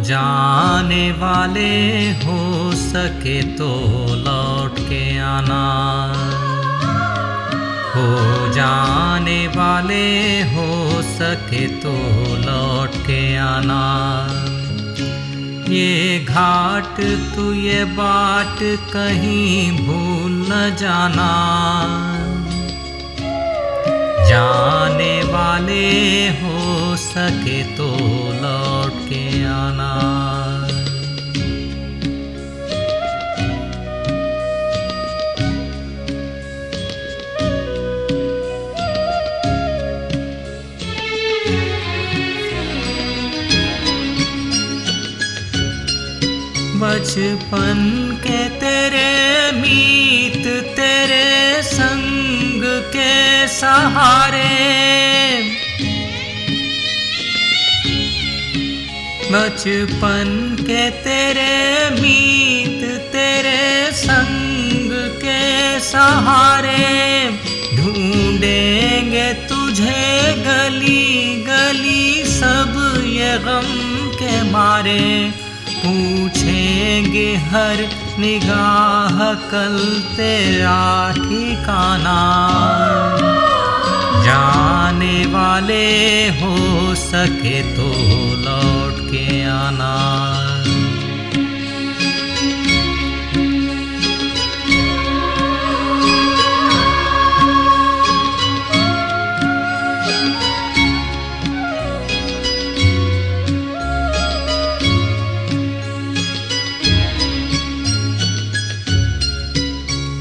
जाने वाले हो सके तो लौट के आना। हो जाने वाले हो सके तो लौट के आना। ये घाट तू ये बाट कहीं भूल न जाना। जाने वाले हो सके तो लौट बचपन के तेरे मीत तेरे संग के सहारे। बचपन के तेरे मीत, तेरे संग के सहारे ढूंढेंगे तुझे गली गली सब ये गम के मारे। पूछेंगे हर निगाह कल तेरा ठिकाना। जाने वाले हो सके तो लौट आना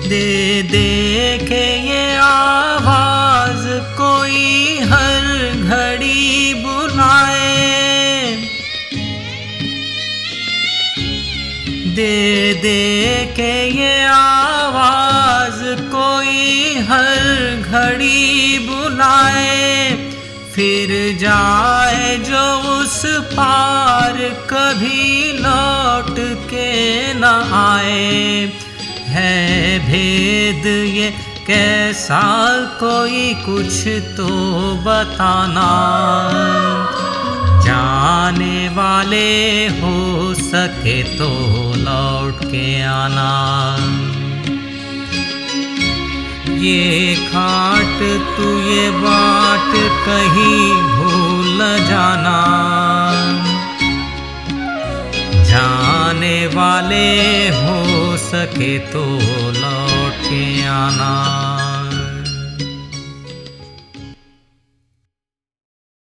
दे दे के ये आवाज़ दे दे के ये आवाज़ कोई हर घड़ी बुलाए। फिर जाए जो उस पार कभी लौट के न आए। है भेद ये कैसा, कोई कुछ तो बताना। जाने वाले हो सके तो लौट के आना। ये खाट, तू ये बाट, कहीं भूल जाना। जाने वाले हो सके तो लौट के आना।